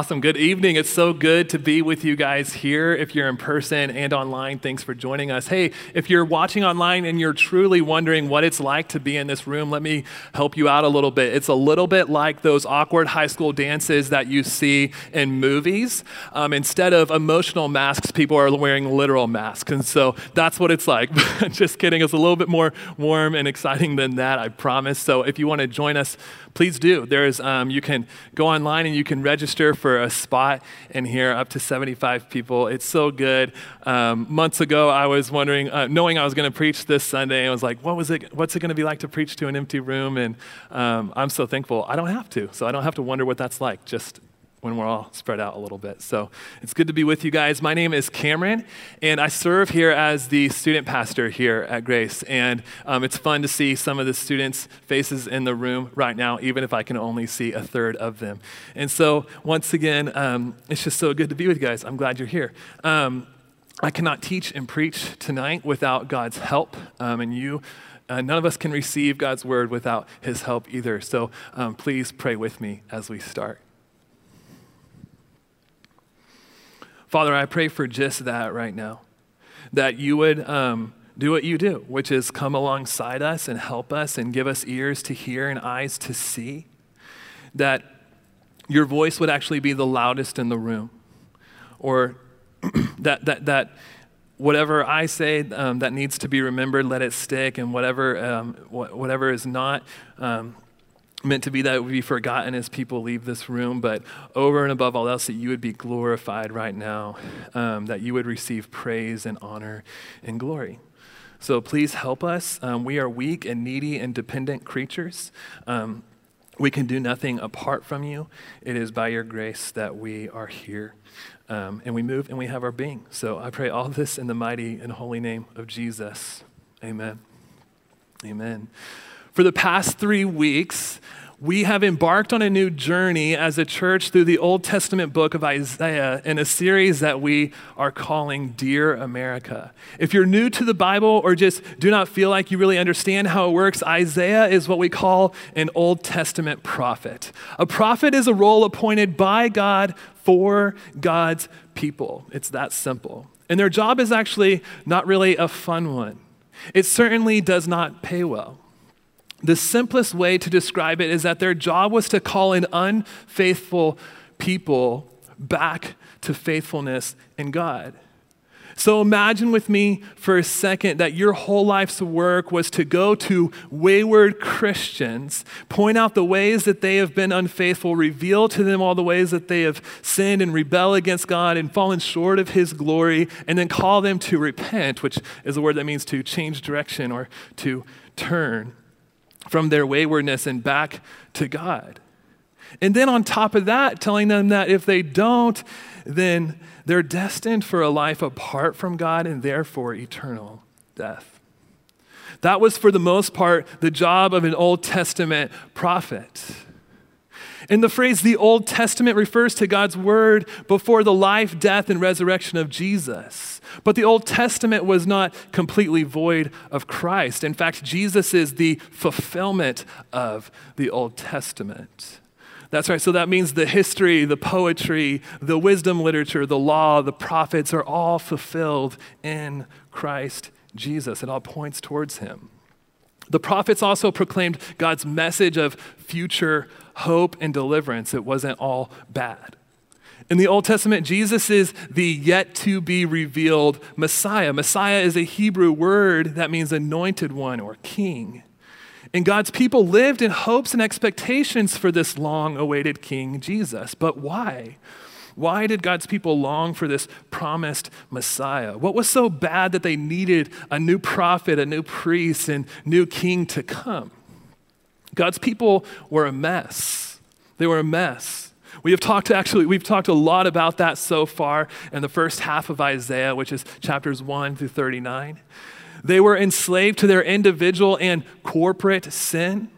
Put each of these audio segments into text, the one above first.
Awesome. Good evening. It's so good to be with you guys here. If you're in person and online, thanks for joining us. Hey, if you're watching online and you're truly wondering what it's like to be in this room, let me help you out a little bit. It's a little bit like those awkward high school dances that you see in movies. Um, instead of emotional masks, people are wearing literal masks. And so that's what it's like. Just kidding. It's a little bit more warm and exciting than that, I promise. So if you want to join us, please do. There's, um, you can go online and you can register for a spot in here, up to 75 people. It's so good. Um, months ago, I was wondering, uh, knowing I was going to preach this Sunday, I was like, what was it? What's it going to be like to preach to an empty room? And um, I'm so thankful. I don't have to, so I don't have to wonder what that's like. Just when we're all spread out a little bit. So it's good to be with you guys. My name is Cameron, and I serve here as the student pastor here at Grace. And um, it's fun to see some of the students' faces in the room right now, even if I can only see a third of them. And so, once again, um, it's just so good to be with you guys. I'm glad you're here. Um, I cannot teach and preach tonight without God's help, um, and you. Uh, none of us can receive God's word without his help either. So um, please pray with me as we start. Father, I pray for just that right now, that you would um, do what you do, which is come alongside us and help us and give us ears to hear and eyes to see, that your voice would actually be the loudest in the room, or that, that, that whatever I say um, that needs to be remembered, let it stick, and whatever, um, wh- whatever is not, um, meant to be that it would be forgotten as people leave this room, but over and above all else, that you would be glorified right now, um, that you would receive praise and honor and glory. So please help us. Um, we are weak and needy and dependent creatures. Um, we can do nothing apart from you. It is by your grace that we are here. Um, and we move and we have our being. So I pray all this in the mighty and holy name of Jesus. Amen. Amen. For the past three weeks, we have embarked on a new journey as a church through the Old Testament book of Isaiah in a series that we are calling Dear America. If you're new to the Bible or just do not feel like you really understand how it works, Isaiah is what we call an Old Testament prophet. A prophet is a role appointed by God for God's people. It's that simple. And their job is actually not really a fun one. It certainly does not pay well. The simplest way to describe it is that their job was to call an unfaithful people back to faithfulness in God. So imagine with me for a second that your whole life's work was to go to wayward Christians, point out the ways that they have been unfaithful, reveal to them all the ways that they have sinned and rebel against God and fallen short of His glory, and then call them to repent, which is a word that means to change direction or to turn from their waywardness and back to God. And then on top of that, telling them that if they don't, then they're destined for a life apart from God and therefore eternal death. That was, for the most part, the job of an Old Testament prophet. And the phrase the Old Testament refers to God's word before the life, death, and resurrection of Jesus. But the Old Testament was not completely void of Christ. In fact, Jesus is the fulfillment of the Old Testament. That's right. So that means the history, the poetry, the wisdom literature, the law, the prophets are all fulfilled in Christ Jesus. It all points towards him. The prophets also proclaimed God's message of future hope and deliverance. It wasn't all bad. In the Old Testament, Jesus is the yet to be revealed Messiah. Messiah is a Hebrew word that means anointed one or king. And God's people lived in hopes and expectations for this long awaited King Jesus. But why? Why did God's people long for this promised Messiah? What was so bad that they needed a new prophet, a new priest, and new king to come? God's people were a mess. They were a mess. We have talked actually, we've talked a lot about that so far in the first half of Isaiah, which is chapters 1 through 39. They were enslaved to their individual and corporate sin.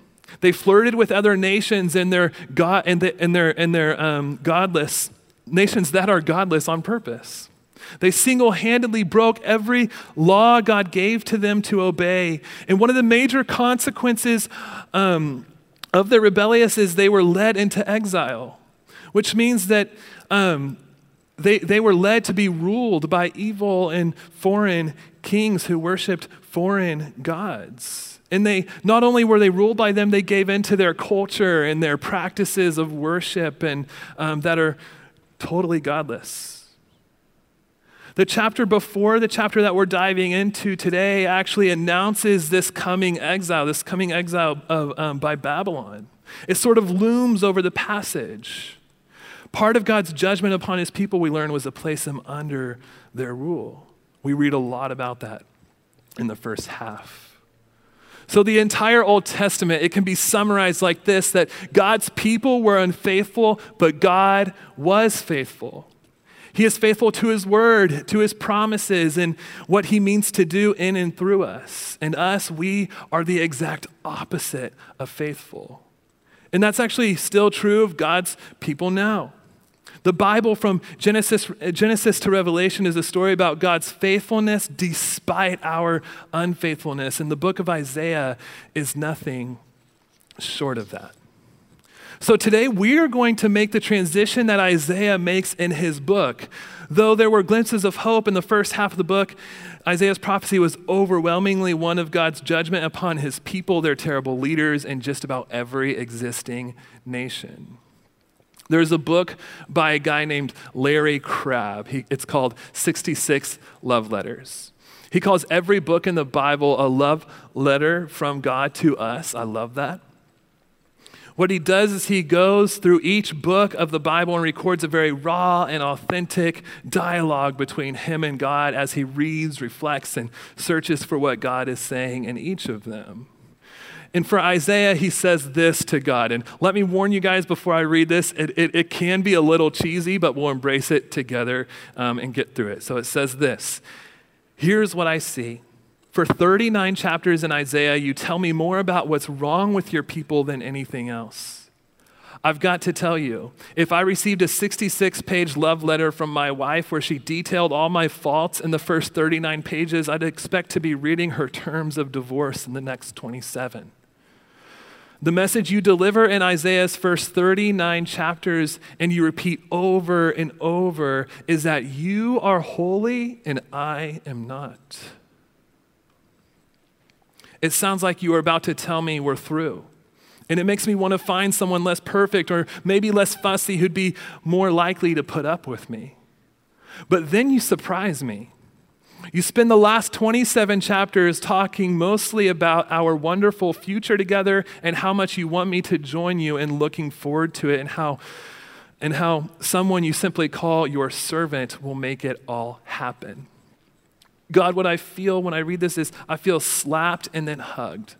They flirted with other nations and their, God, and, the, and their, and their um, godless, nations that are godless on purpose. They single handedly broke every law God gave to them to obey. And one of the major consequences um, of their rebellious is they were led into exile which means that um, they, they were led to be ruled by evil and foreign kings who worshiped foreign gods. And they not only were they ruled by them, they gave into their culture and their practices of worship and um, that are totally godless. The chapter before the chapter that we're diving into today actually announces this coming exile, this coming exile of, um, by Babylon. It sort of looms over the passage. Part of God's judgment upon his people, we learn, was to place them under their rule. We read a lot about that in the first half. So, the entire Old Testament, it can be summarized like this that God's people were unfaithful, but God was faithful. He is faithful to his word, to his promises, and what he means to do in and through us. And us, we are the exact opposite of faithful. And that's actually still true of God's people now. The Bible from Genesis, Genesis to Revelation is a story about God's faithfulness despite our unfaithfulness. And the book of Isaiah is nothing short of that. So today we are going to make the transition that Isaiah makes in his book. Though there were glimpses of hope in the first half of the book, Isaiah's prophecy was overwhelmingly one of God's judgment upon his people, their terrible leaders, and just about every existing nation. There's a book by a guy named Larry Crabb. He, it's called 66 Love Letters. He calls every book in the Bible a love letter from God to us. I love that. What he does is he goes through each book of the Bible and records a very raw and authentic dialogue between him and God as he reads, reflects, and searches for what God is saying in each of them. And for Isaiah, he says this to God. And let me warn you guys before I read this, it, it, it can be a little cheesy, but we'll embrace it together um, and get through it. So it says this Here's what I see. For 39 chapters in Isaiah, you tell me more about what's wrong with your people than anything else. I've got to tell you, if I received a 66 page love letter from my wife where she detailed all my faults in the first 39 pages, I'd expect to be reading her terms of divorce in the next 27. The message you deliver in Isaiah's first 39 chapters and you repeat over and over is that you are holy and I am not. It sounds like you are about to tell me we're through. And it makes me want to find someone less perfect or maybe less fussy who'd be more likely to put up with me. But then you surprise me. You spend the last 27 chapters talking mostly about our wonderful future together and how much you want me to join you and looking forward to it and how and how someone you simply call your servant will make it all happen. God, what I feel when I read this is I feel slapped and then hugged.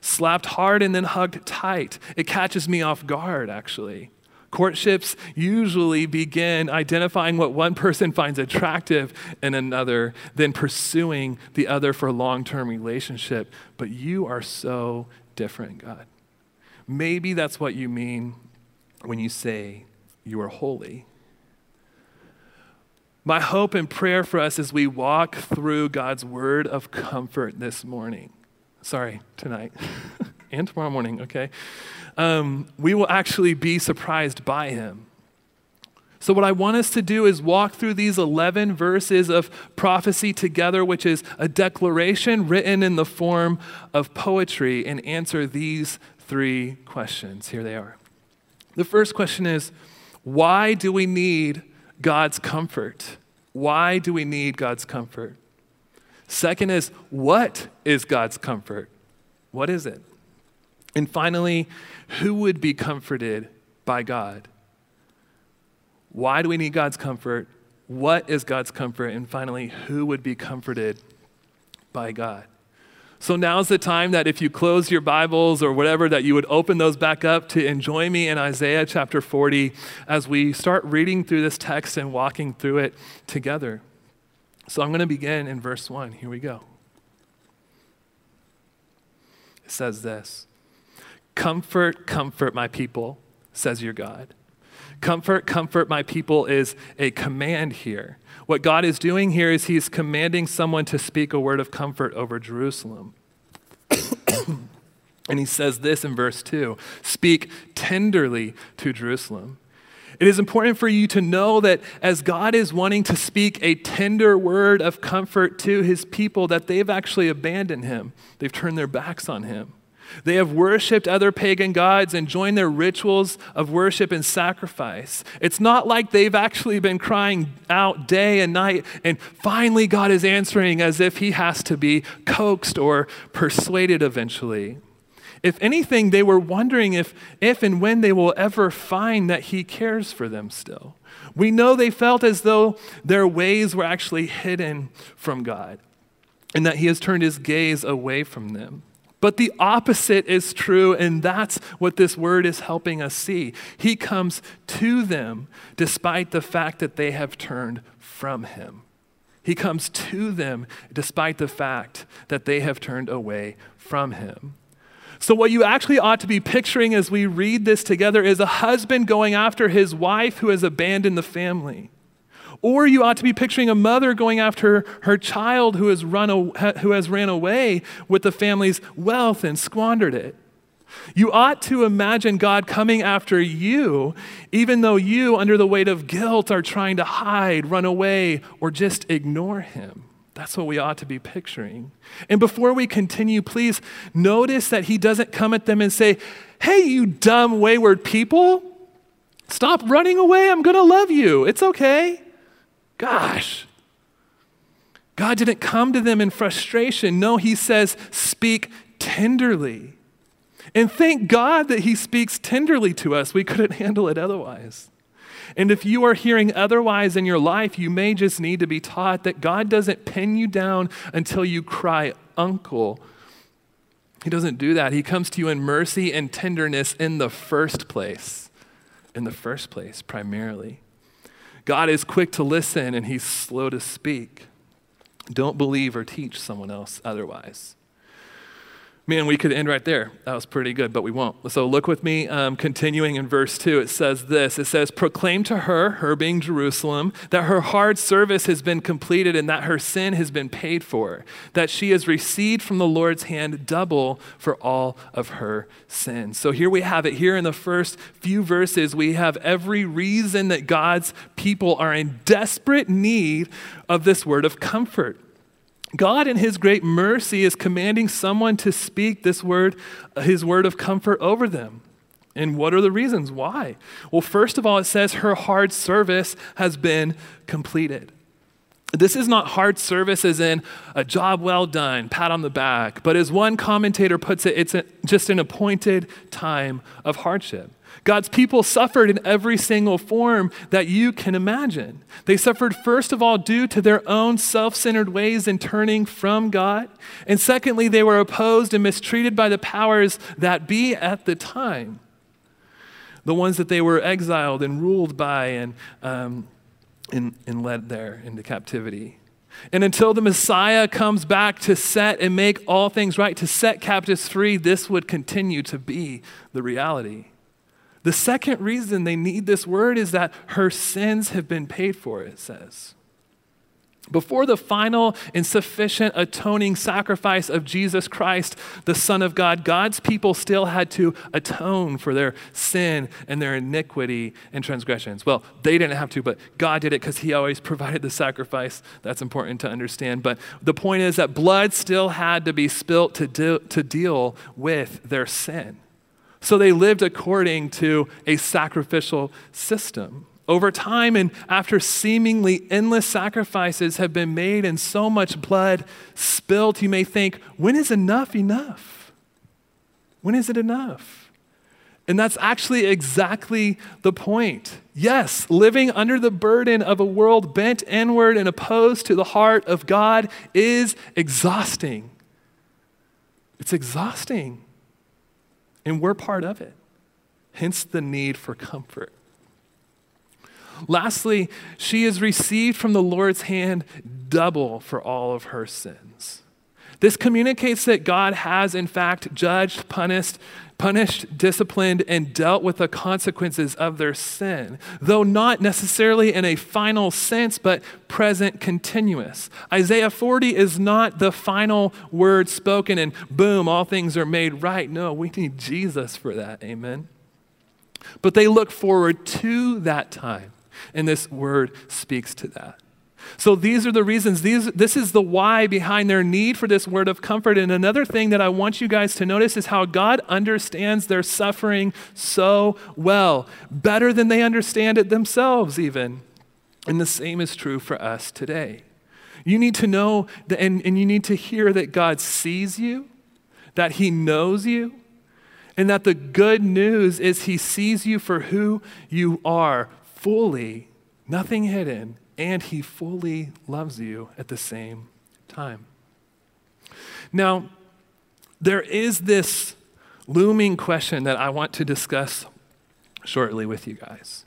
Slapped hard and then hugged tight. It catches me off guard, actually. Courtships usually begin identifying what one person finds attractive in another, then pursuing the other for a long term relationship. But you are so different, God. Maybe that's what you mean when you say you are holy. My hope and prayer for us as we walk through God's word of comfort this morning, sorry, tonight and tomorrow morning, okay, um, we will actually be surprised by him. So, what I want us to do is walk through these 11 verses of prophecy together, which is a declaration written in the form of poetry, and answer these three questions. Here they are. The first question is why do we need God's comfort. Why do we need God's comfort? Second is, what is God's comfort? What is it? And finally, who would be comforted by God? Why do we need God's comfort? What is God's comfort? And finally, who would be comforted by God? So now's the time that if you close your Bibles or whatever, that you would open those back up to enjoy me in Isaiah chapter 40 as we start reading through this text and walking through it together. So I'm going to begin in verse 1. Here we go. It says this Comfort, comfort my people, says your God. Comfort, comfort my people is a command here. What God is doing here is He's commanding someone to speak a word of comfort over Jerusalem. and He says this in verse 2 Speak tenderly to Jerusalem. It is important for you to know that as God is wanting to speak a tender word of comfort to his people, that they've actually abandoned him. They've turned their backs on him. They have worshiped other pagan gods and joined their rituals of worship and sacrifice. It's not like they've actually been crying out day and night, and finally God is answering as if he has to be coaxed or persuaded eventually. If anything, they were wondering if, if and when they will ever find that he cares for them still. We know they felt as though their ways were actually hidden from God and that he has turned his gaze away from them. But the opposite is true, and that's what this word is helping us see. He comes to them despite the fact that they have turned from him. He comes to them despite the fact that they have turned away from him. So, what you actually ought to be picturing as we read this together is a husband going after his wife who has abandoned the family. Or you ought to be picturing a mother going after her child who has, run, who has ran away with the family's wealth and squandered it. You ought to imagine God coming after you, even though you, under the weight of guilt, are trying to hide, run away, or just ignore Him. That's what we ought to be picturing. And before we continue, please notice that He doesn't come at them and say, Hey, you dumb, wayward people, stop running away. I'm going to love you. It's okay. Gosh. God didn't come to them in frustration. No, he says, speak tenderly. And thank God that he speaks tenderly to us. We couldn't handle it otherwise. And if you are hearing otherwise in your life, you may just need to be taught that God doesn't pin you down until you cry, Uncle. He doesn't do that. He comes to you in mercy and tenderness in the first place. In the first place, primarily. God is quick to listen and he's slow to speak. Don't believe or teach someone else otherwise. Man, we could end right there. That was pretty good, but we won't. So look with me, um, continuing in verse 2. It says this It says, Proclaim to her, her being Jerusalem, that her hard service has been completed and that her sin has been paid for, that she has received from the Lord's hand double for all of her sins. So here we have it. Here in the first few verses, we have every reason that God's people are in desperate need of this word of comfort. God, in His great mercy, is commanding someone to speak this word, His word of comfort over them. And what are the reasons? Why? Well, first of all, it says her hard service has been completed. This is not hard service as in a job well done, pat on the back, but as one commentator puts it, it's a, just an appointed time of hardship. God's people suffered in every single form that you can imagine. They suffered, first of all, due to their own self centered ways in turning from God. And secondly, they were opposed and mistreated by the powers that be at the time. The ones that they were exiled and ruled by and, um, and, and led there into captivity. And until the Messiah comes back to set and make all things right, to set captives free, this would continue to be the reality. The second reason they need this word is that her sins have been paid for, it says. Before the final and sufficient atoning sacrifice of Jesus Christ, the Son of God, God's people still had to atone for their sin and their iniquity and transgressions. Well, they didn't have to, but God did it because He always provided the sacrifice. That's important to understand. But the point is that blood still had to be spilt to, de- to deal with their sin. So they lived according to a sacrificial system. Over time, and after seemingly endless sacrifices have been made and so much blood spilt, you may think, when is enough enough? When is it enough? And that's actually exactly the point. Yes, living under the burden of a world bent inward and opposed to the heart of God is exhausting. It's exhausting. And we're part of it. Hence the need for comfort. Lastly, she has received from the Lord's hand double for all of her sins. This communicates that God has, in fact, judged, punished, punished, disciplined, and dealt with the consequences of their sin, though not necessarily in a final sense, but present continuous. Isaiah 40 is not the final word spoken and boom, all things are made right. No, we need Jesus for that. Amen. but they look forward to that time. And this word speaks to that. So these are the reasons. These, this is the why behind their need for this word of comfort. And another thing that I want you guys to notice is how God understands their suffering so well, better than they understand it themselves, even. And the same is true for us today. You need to know that, and, and you need to hear that God sees you, that He knows you, and that the good news is He sees you for who you are fully, nothing hidden, and He fully loves you at the same time. Now, there is this looming question that I want to discuss shortly with you guys.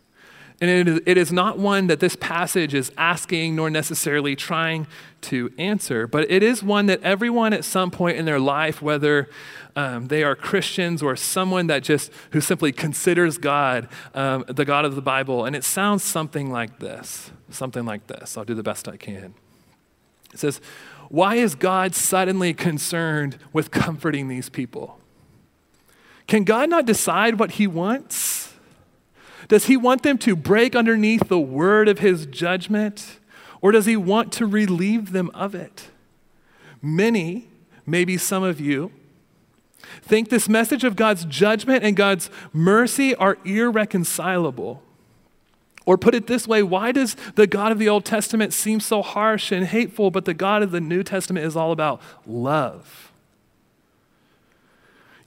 And it is, it is not one that this passage is asking nor necessarily trying to answer, but it is one that everyone at some point in their life, whether um, they are Christians or someone that just who simply considers God um, the God of the Bible, and it sounds something like this. Something like this. I'll do the best I can. It says, Why is God suddenly concerned with comforting these people? Can God not decide what He wants? Does He want them to break underneath the word of His judgment, or does He want to relieve them of it? Many, maybe some of you, think this message of God's judgment and God's mercy are irreconcilable. Or put it this way, why does the God of the Old Testament seem so harsh and hateful, but the God of the New Testament is all about love?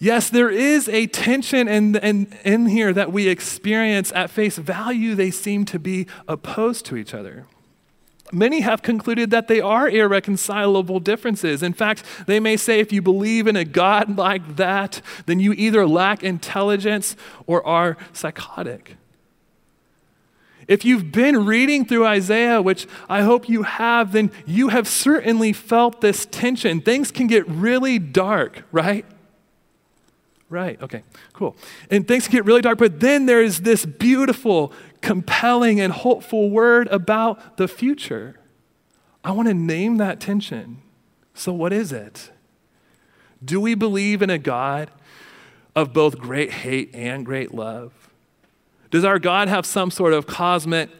Yes, there is a tension in, in, in here that we experience at face value. They seem to be opposed to each other. Many have concluded that they are irreconcilable differences. In fact, they may say if you believe in a God like that, then you either lack intelligence or are psychotic. If you've been reading through Isaiah, which I hope you have, then you have certainly felt this tension. Things can get really dark, right? Right, okay, cool. And things get really dark, but then there's this beautiful, compelling, and hopeful word about the future. I want to name that tension. So, what is it? Do we believe in a God of both great hate and great love? Does our God have some sort of cosmic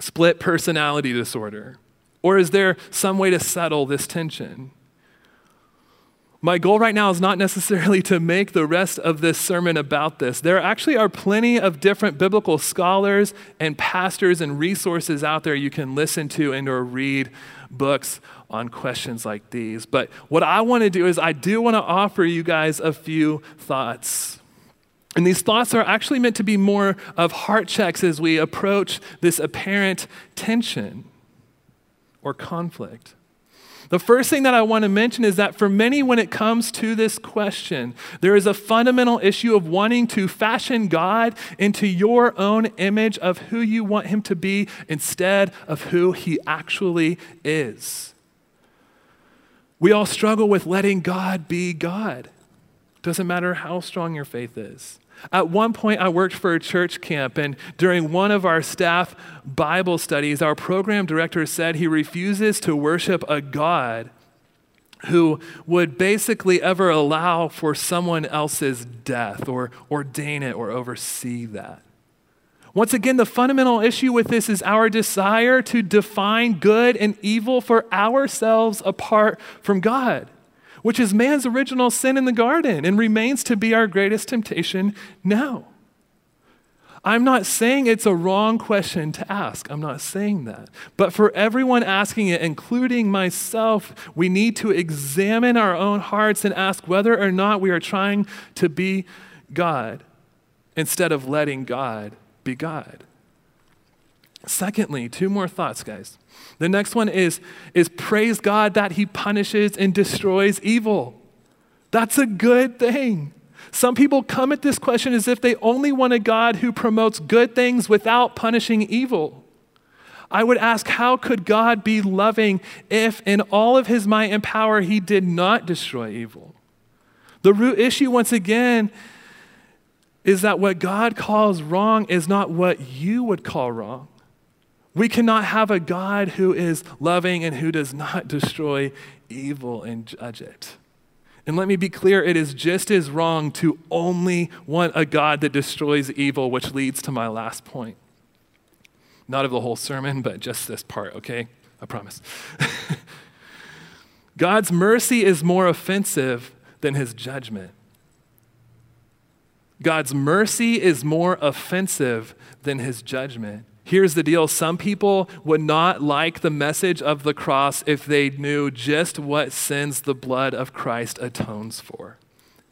split personality disorder? Or is there some way to settle this tension? My goal right now is not necessarily to make the rest of this sermon about this. There actually are plenty of different biblical scholars and pastors and resources out there you can listen to and or read books on questions like these. But what I want to do is I do want to offer you guys a few thoughts. And these thoughts are actually meant to be more of heart checks as we approach this apparent tension or conflict. The first thing that I want to mention is that for many, when it comes to this question, there is a fundamental issue of wanting to fashion God into your own image of who you want him to be instead of who he actually is. We all struggle with letting God be God. Doesn't matter how strong your faith is. At one point, I worked for a church camp, and during one of our staff Bible studies, our program director said he refuses to worship a God who would basically ever allow for someone else's death or ordain it or oversee that. Once again, the fundamental issue with this is our desire to define good and evil for ourselves apart from God which is man's original sin in the garden and remains to be our greatest temptation now. I'm not saying it's a wrong question to ask. I'm not saying that. But for everyone asking it, including myself, we need to examine our own hearts and ask whether or not we are trying to be God instead of letting God be God. Secondly, two more thoughts, guys. The next one is, is praise God that he punishes and destroys evil. That's a good thing. Some people come at this question as if they only want a God who promotes good things without punishing evil. I would ask, how could God be loving if, in all of his might and power, he did not destroy evil? The root issue, once again, is that what God calls wrong is not what you would call wrong. We cannot have a God who is loving and who does not destroy evil and judge it. And let me be clear, it is just as wrong to only want a God that destroys evil, which leads to my last point. Not of the whole sermon, but just this part, okay? I promise. God's mercy is more offensive than his judgment. God's mercy is more offensive than his judgment. Here's the deal some people would not like the message of the cross if they knew just what sins the blood of Christ atones for.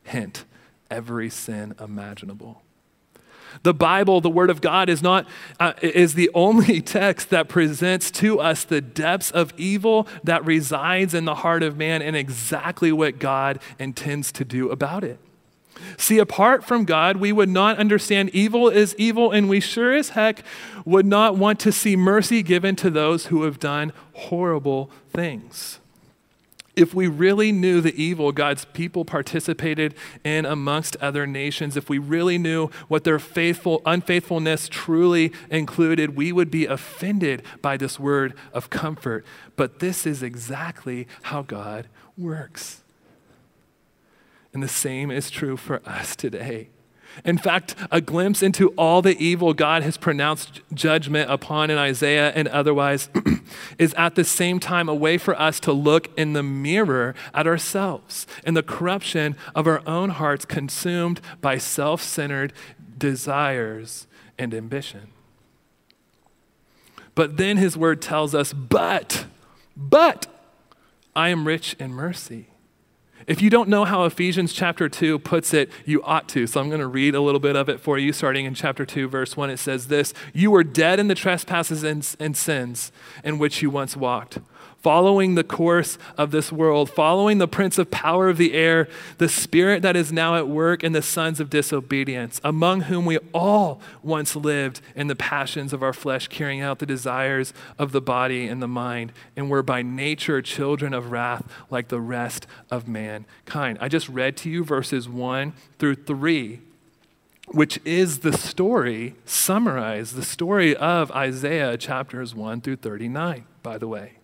Hint, every sin imaginable. The Bible, the Word of God, is not uh, is the only text that presents to us the depths of evil that resides in the heart of man and exactly what God intends to do about it. See, apart from God, we would not understand evil is evil, and we sure as heck would not want to see mercy given to those who have done horrible things. If we really knew the evil God's people participated in amongst other nations, if we really knew what their faithful unfaithfulness truly included, we would be offended by this word of comfort. But this is exactly how God works. And the same is true for us today. In fact, a glimpse into all the evil God has pronounced judgment upon in Isaiah and otherwise is at the same time a way for us to look in the mirror at ourselves and the corruption of our own hearts consumed by self centered desires and ambition. But then his word tells us, but, but, I am rich in mercy if you don't know how Ephesians chapter 2 puts it, you ought to. So I'm going to read a little bit of it for you, starting in chapter 2, verse 1. It says this You were dead in the trespasses and, and sins in which you once walked following the course of this world, following the prince of power of the air, the spirit that is now at work in the sons of disobedience, among whom we all once lived in the passions of our flesh, carrying out the desires of the body and the mind, and were by nature children of wrath like the rest of mankind. I just read to you verses 1 through 3 which is the story, summarize the story of Isaiah chapters 1 through 39, by the way.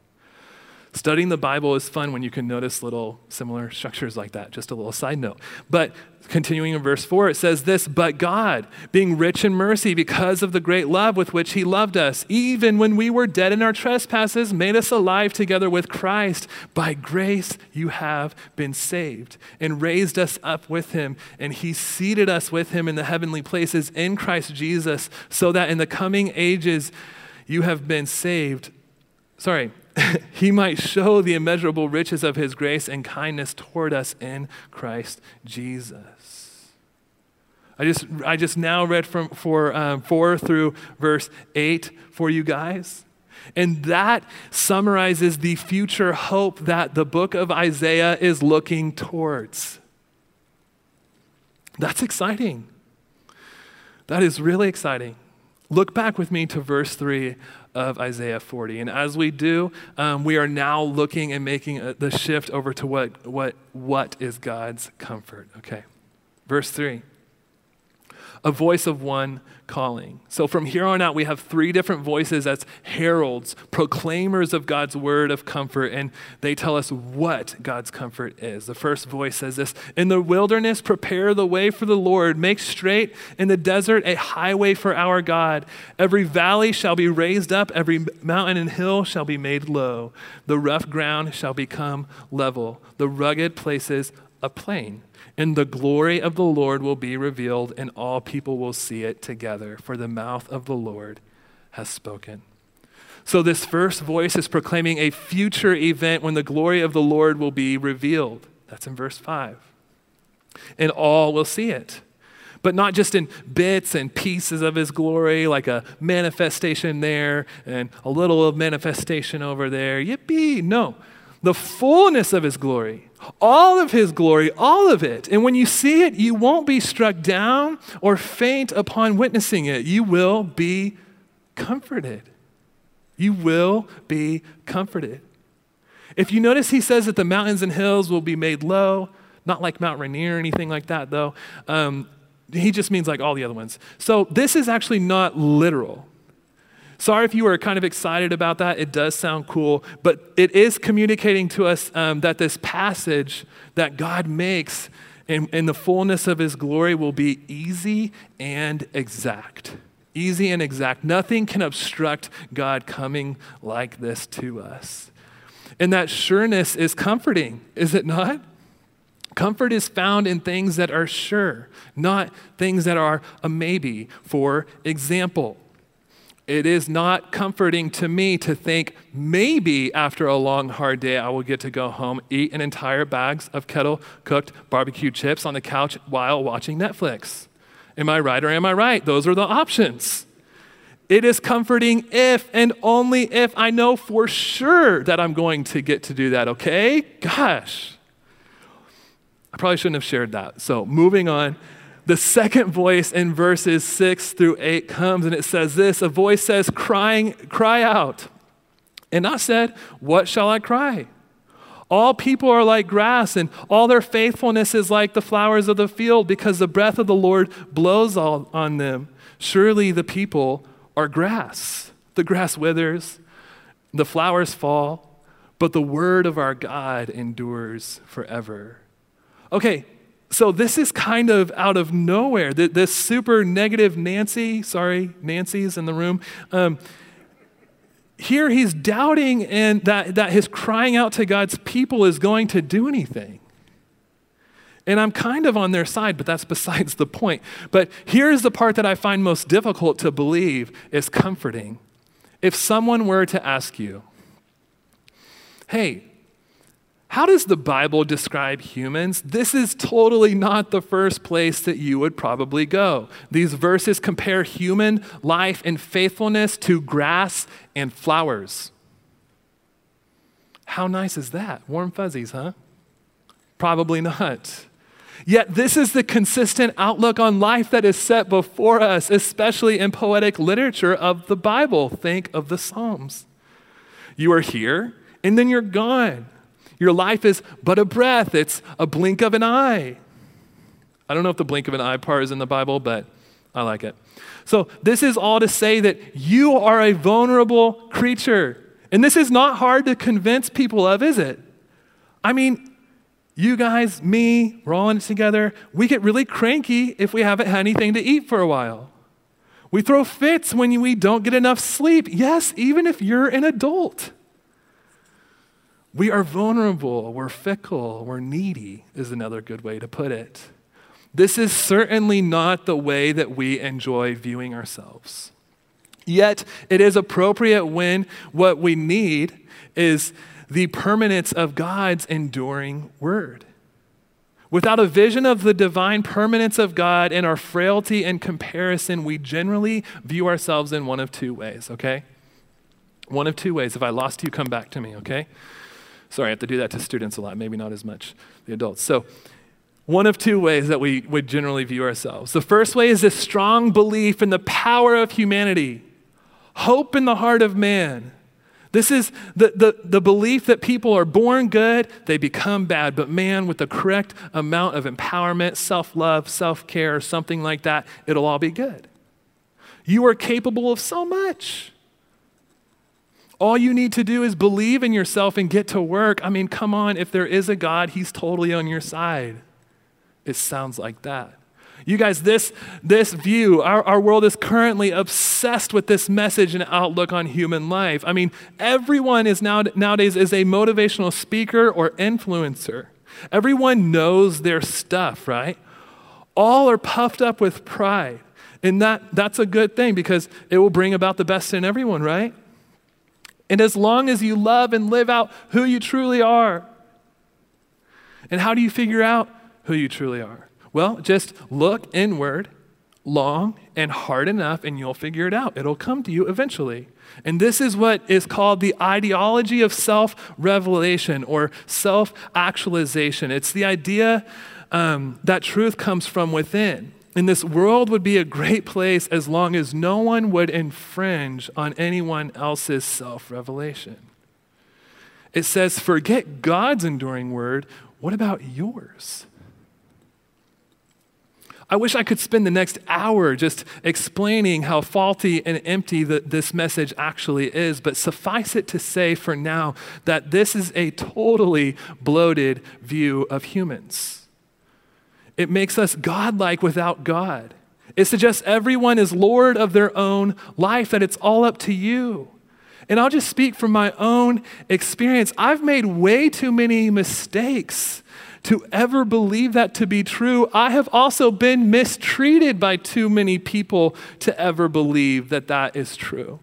Studying the Bible is fun when you can notice little similar structures like that. Just a little side note. But continuing in verse 4, it says this But God, being rich in mercy because of the great love with which He loved us, even when we were dead in our trespasses, made us alive together with Christ. By grace you have been saved, and raised us up with Him, and He seated us with Him in the heavenly places in Christ Jesus, so that in the coming ages you have been saved. Sorry, he might show the immeasurable riches of his grace and kindness toward us in Christ Jesus. I just, I just now read from for, um, 4 through verse 8 for you guys. And that summarizes the future hope that the book of Isaiah is looking towards. That's exciting. That is really exciting. Look back with me to verse 3 of Isaiah 40. And as we do, um, we are now looking and making a, the shift over to what, what, what is God's comfort. Okay. Verse 3 a voice of one calling. So from here on out, we have three different voices as heralds, proclaimers of God's word of comfort, and they tell us what God's comfort is. The first voice says this In the wilderness, prepare the way for the Lord, make straight in the desert a highway for our God. Every valley shall be raised up, every mountain and hill shall be made low. The rough ground shall become level, the rugged places a plain and the glory of the Lord will be revealed, and all people will see it together, for the mouth of the Lord has spoken. So, this first voice is proclaiming a future event when the glory of the Lord will be revealed. That's in verse 5. And all will see it. But not just in bits and pieces of his glory, like a manifestation there and a little of manifestation over there. Yippee! No the fullness of his glory, all of his glory, all of it. And when you see it, you won't be struck down or faint upon witnessing it. You will be comforted. You will be comforted. If you notice, he says that the mountains and hills will be made low, not like Mount Rainier or anything like that, though. Um, he just means like all the other ones. So this is actually not literal. Sorry if you were kind of excited about that. It does sound cool, but it is communicating to us um, that this passage that God makes in, in the fullness of his glory will be easy and exact. Easy and exact. Nothing can obstruct God coming like this to us. And that sureness is comforting, is it not? Comfort is found in things that are sure, not things that are a maybe. For example, it is not comforting to me to think maybe after a long, hard day, I will get to go home, eat an entire bag of kettle cooked barbecue chips on the couch while watching Netflix. Am I right or am I right? Those are the options. It is comforting if and only if I know for sure that I'm going to get to do that, okay? Gosh. I probably shouldn't have shared that. So, moving on. The second voice in verses 6 through 8 comes and it says this a voice says, crying, cry out. And I said, What shall I cry? All people are like grass, and all their faithfulness is like the flowers of the field, because the breath of the Lord blows all on them. Surely the people are grass. The grass withers, the flowers fall, but the word of our God endures forever. Okay, so this is kind of out of nowhere. This super negative Nancy, sorry, Nancy's in the room. Um, here he's doubting and that, that his crying out to God's people is going to do anything. And I'm kind of on their side, but that's besides the point. But here's the part that I find most difficult to believe is comforting. If someone were to ask you, hey, how does the Bible describe humans? This is totally not the first place that you would probably go. These verses compare human life and faithfulness to grass and flowers. How nice is that? Warm fuzzies, huh? Probably not. Yet, this is the consistent outlook on life that is set before us, especially in poetic literature of the Bible. Think of the Psalms. You are here, and then you're gone. Your life is but a breath, it's a blink of an eye. I don't know if the blink of an eye part is in the Bible, but I like it. So, this is all to say that you are a vulnerable creature. And this is not hard to convince people of, is it? I mean, you guys, me, we're all in it together. We get really cranky if we haven't had anything to eat for a while. We throw fits when we don't get enough sleep. Yes, even if you're an adult. We are vulnerable, we're fickle, we're needy, is another good way to put it. This is certainly not the way that we enjoy viewing ourselves. Yet, it is appropriate when what we need is the permanence of God's enduring word. Without a vision of the divine permanence of God and our frailty and comparison, we generally view ourselves in one of two ways, okay? One of two ways. If I lost you, come back to me, okay? Sorry, I have to do that to students a lot, maybe not as much the adults. So, one of two ways that we would generally view ourselves. The first way is this strong belief in the power of humanity, hope in the heart of man. This is the, the, the belief that people are born good, they become bad, but man, with the correct amount of empowerment, self love, self care, something like that, it'll all be good. You are capable of so much. All you need to do is believe in yourself and get to work. I mean, come on, if there is a God, He's totally on your side. It sounds like that. You guys, this, this view, our, our world is currently obsessed with this message and outlook on human life. I mean, everyone is now, nowadays is a motivational speaker or influencer. Everyone knows their stuff, right? All are puffed up with pride. And that, that's a good thing because it will bring about the best in everyone, right? And as long as you love and live out who you truly are. And how do you figure out who you truly are? Well, just look inward long and hard enough, and you'll figure it out. It'll come to you eventually. And this is what is called the ideology of self revelation or self actualization. It's the idea um, that truth comes from within. And this world would be a great place as long as no one would infringe on anyone else's self revelation. It says, forget God's enduring word. What about yours? I wish I could spend the next hour just explaining how faulty and empty the, this message actually is, but suffice it to say for now that this is a totally bloated view of humans. It makes us godlike without God. It suggests everyone is Lord of their own life, that it's all up to you. And I'll just speak from my own experience. I've made way too many mistakes to ever believe that to be true. I have also been mistreated by too many people to ever believe that that is true.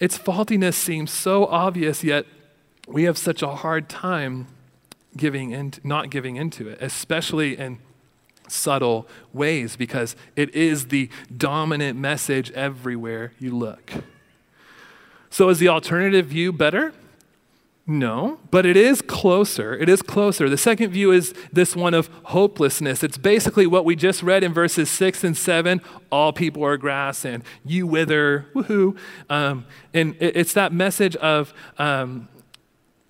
Its faultiness seems so obvious, yet we have such a hard time giving in, not giving into it, especially in subtle ways, because it is the dominant message everywhere you look. So, is the alternative view better? No, but it is closer. It is closer. The second view is this one of hopelessness. It's basically what we just read in verses six and seven all people are grass and you wither, woohoo. Um, and it's that message of um,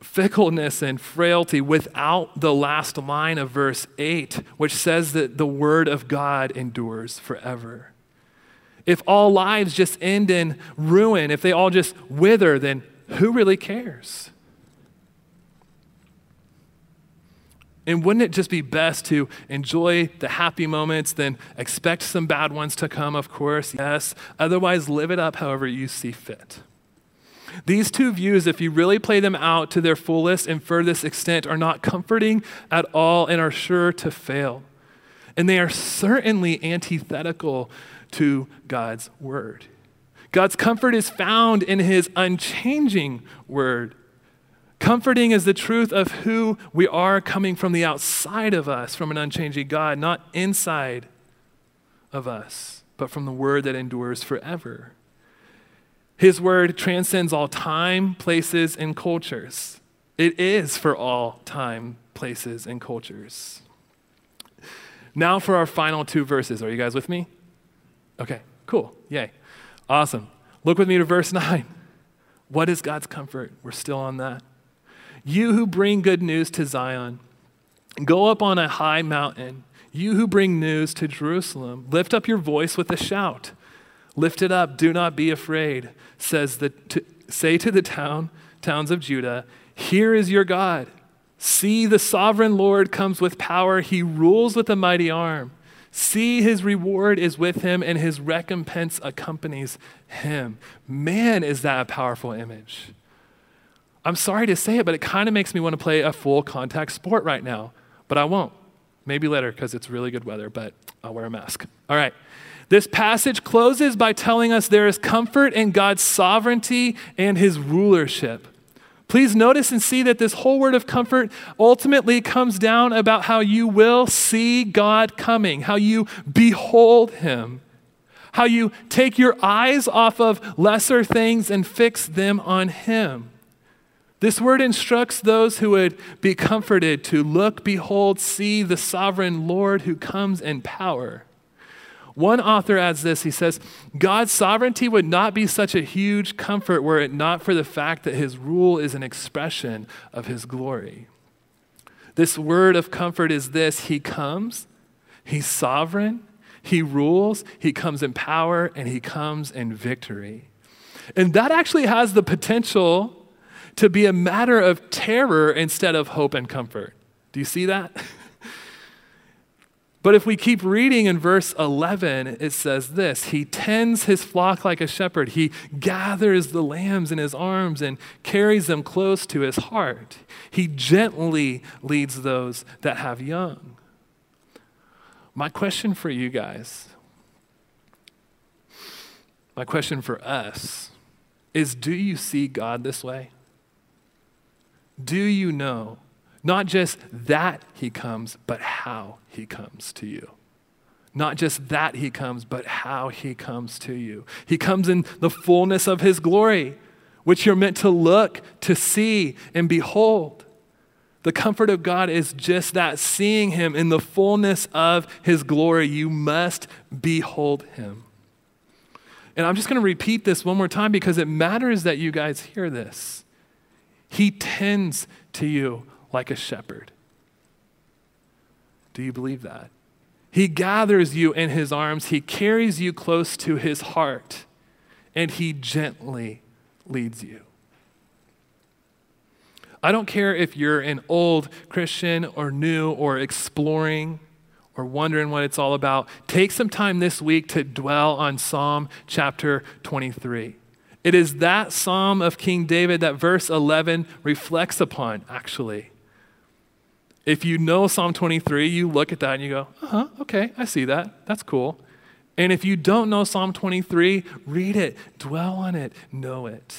fickleness and frailty without the last line of verse 8, which says that the word of God endures forever. If all lives just end in ruin, if they all just wither, then who really cares? And wouldn't it just be best to enjoy the happy moments, then expect some bad ones to come, of course, yes. Otherwise, live it up however you see fit. These two views, if you really play them out to their fullest and furthest extent, are not comforting at all and are sure to fail. And they are certainly antithetical to God's word. God's comfort is found in his unchanging word. Comforting is the truth of who we are coming from the outside of us, from an unchanging God, not inside of us, but from the word that endures forever. His word transcends all time, places, and cultures. It is for all time, places, and cultures. Now for our final two verses. Are you guys with me? Okay, cool. Yay. Awesome. Look with me to verse 9. What is God's comfort? We're still on that. You who bring good news to Zion, go up on a high mountain. You who bring news to Jerusalem, lift up your voice with a shout. Lift it up, do not be afraid, says the, to, say to the town, towns of Judah, here is your God. See, the sovereign Lord comes with power. He rules with a mighty arm. See, his reward is with him, and his recompense accompanies him. Man, is that a powerful image. I'm sorry to say it, but it kind of makes me want to play a full contact sport right now, but I won't. Maybe later because it's really good weather, but I'll wear a mask. All right. This passage closes by telling us there is comfort in God's sovereignty and his rulership. Please notice and see that this whole word of comfort ultimately comes down about how you will see God coming, how you behold him, how you take your eyes off of lesser things and fix them on him. This word instructs those who would be comforted to look, behold, see the sovereign Lord who comes in power. One author adds this he says, God's sovereignty would not be such a huge comfort were it not for the fact that his rule is an expression of his glory. This word of comfort is this He comes, He's sovereign, He rules, He comes in power, and He comes in victory. And that actually has the potential to be a matter of terror instead of hope and comfort. Do you see that? But if we keep reading in verse 11, it says this He tends his flock like a shepherd. He gathers the lambs in his arms and carries them close to his heart. He gently leads those that have young. My question for you guys, my question for us is do you see God this way? Do you know not just that he comes, but how he comes to you. Not just that he comes, but how he comes to you. He comes in the fullness of his glory, which you're meant to look, to see, and behold. The comfort of God is just that seeing him in the fullness of his glory. You must behold him. And I'm just going to repeat this one more time because it matters that you guys hear this. He tends to you like a shepherd. Do you believe that? He gathers you in his arms, he carries you close to his heart, and he gently leads you. I don't care if you're an old Christian or new or exploring or wondering what it's all about. Take some time this week to dwell on Psalm chapter 23. It is that psalm of King David that verse 11 reflects upon, actually. If you know Psalm 23, you look at that and you go, uh huh, okay, I see that. That's cool. And if you don't know Psalm 23, read it, dwell on it, know it.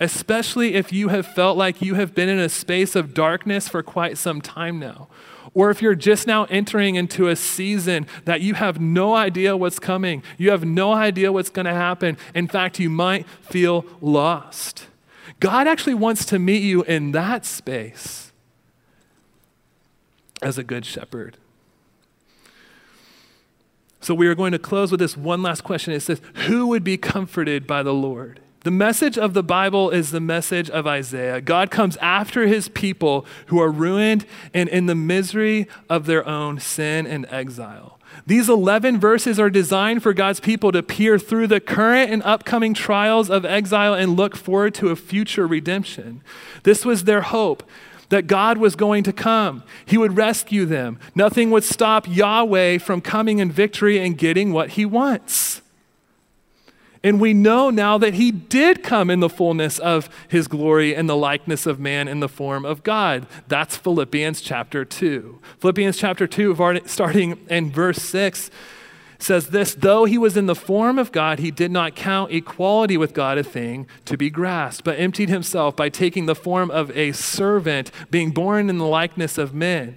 Especially if you have felt like you have been in a space of darkness for quite some time now. Or if you're just now entering into a season that you have no idea what's coming, you have no idea what's going to happen. In fact, you might feel lost. God actually wants to meet you in that space as a good shepherd. So we are going to close with this one last question. It says, Who would be comforted by the Lord? The message of the Bible is the message of Isaiah. God comes after his people who are ruined and in the misery of their own sin and exile. These 11 verses are designed for God's people to peer through the current and upcoming trials of exile and look forward to a future redemption. This was their hope that God was going to come. He would rescue them. Nothing would stop Yahweh from coming in victory and getting what he wants. And we know now that he did come in the fullness of his glory and the likeness of man in the form of God. That's Philippians chapter 2. Philippians chapter 2, starting in verse 6, says this Though he was in the form of God, he did not count equality with God a thing to be grasped, but emptied himself by taking the form of a servant, being born in the likeness of men.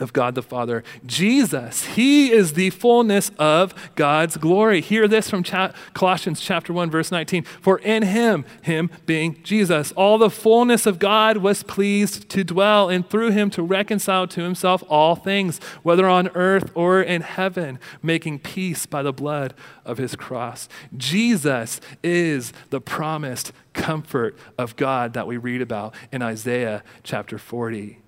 of God the Father. Jesus, He is the fullness of God's glory. Hear this from cha- Colossians chapter 1, verse 19. For in Him, Him being Jesus, all the fullness of God was pleased to dwell, and through Him to reconcile to Himself all things, whether on earth or in heaven, making peace by the blood of His cross. Jesus is the promised comfort of God that we read about in Isaiah chapter 40.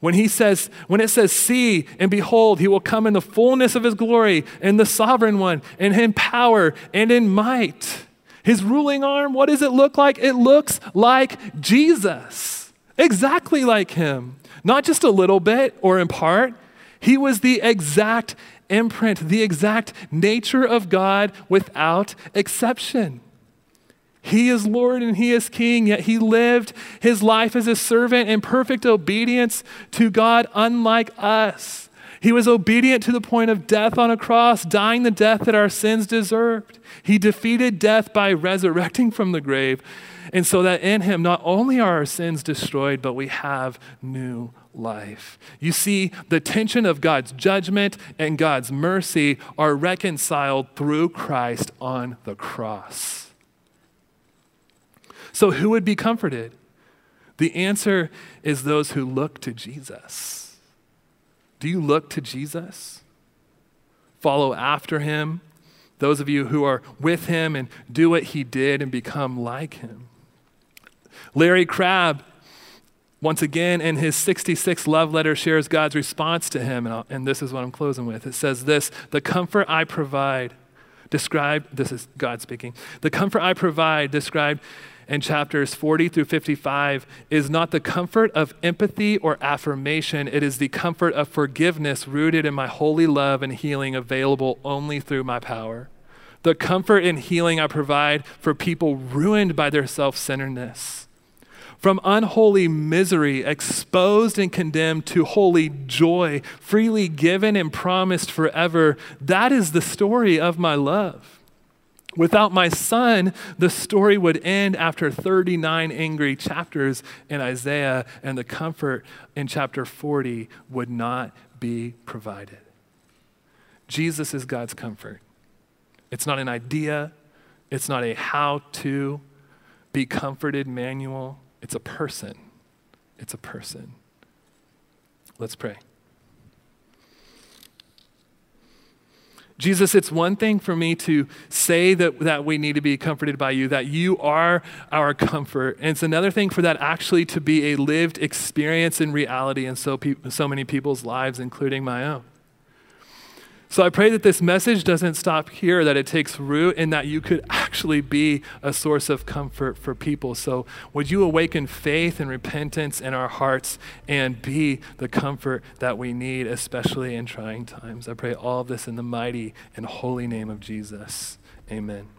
When he says, when it says, see and behold, he will come in the fullness of his glory and the sovereign one and in power and in might. His ruling arm, what does it look like? It looks like Jesus, exactly like him. Not just a little bit or in part. He was the exact imprint, the exact nature of God without exception. He is Lord and He is King, yet He lived His life as a servant in perfect obedience to God, unlike us. He was obedient to the point of death on a cross, dying the death that our sins deserved. He defeated death by resurrecting from the grave. And so that in Him, not only are our sins destroyed, but we have new life. You see, the tension of God's judgment and God's mercy are reconciled through Christ on the cross. So, who would be comforted? The answer is those who look to Jesus. Do you look to Jesus? Follow after him? Those of you who are with him and do what he did and become like him. Larry Crabb, once again, in his 66 love letter, shares God's response to him. And, and this is what I'm closing with. It says this The comfort I provide, described, this is God speaking, the comfort I provide, described in chapters 40 through 55 is not the comfort of empathy or affirmation, it is the comfort of forgiveness rooted in my holy love and healing available only through my power. The comfort and healing I provide for people ruined by their self centeredness. From unholy misery, exposed and condemned, to holy joy, freely given and promised forever. That is the story of my love. Without my son, the story would end after 39 angry chapters in Isaiah, and the comfort in chapter 40 would not be provided. Jesus is God's comfort. It's not an idea, it's not a how to. Be comforted, manual. It's a person. It's a person. Let's pray. Jesus, it's one thing for me to say that, that we need to be comforted by you, that you are our comfort. And it's another thing for that actually to be a lived experience in reality in so, pe- so many people's lives, including my own. So I pray that this message doesn't stop here, that it takes root, and that you could actually be a source of comfort for people. So would you awaken faith and repentance in our hearts and be the comfort that we need, especially in trying times? I pray all of this in the mighty and holy name of Jesus. Amen.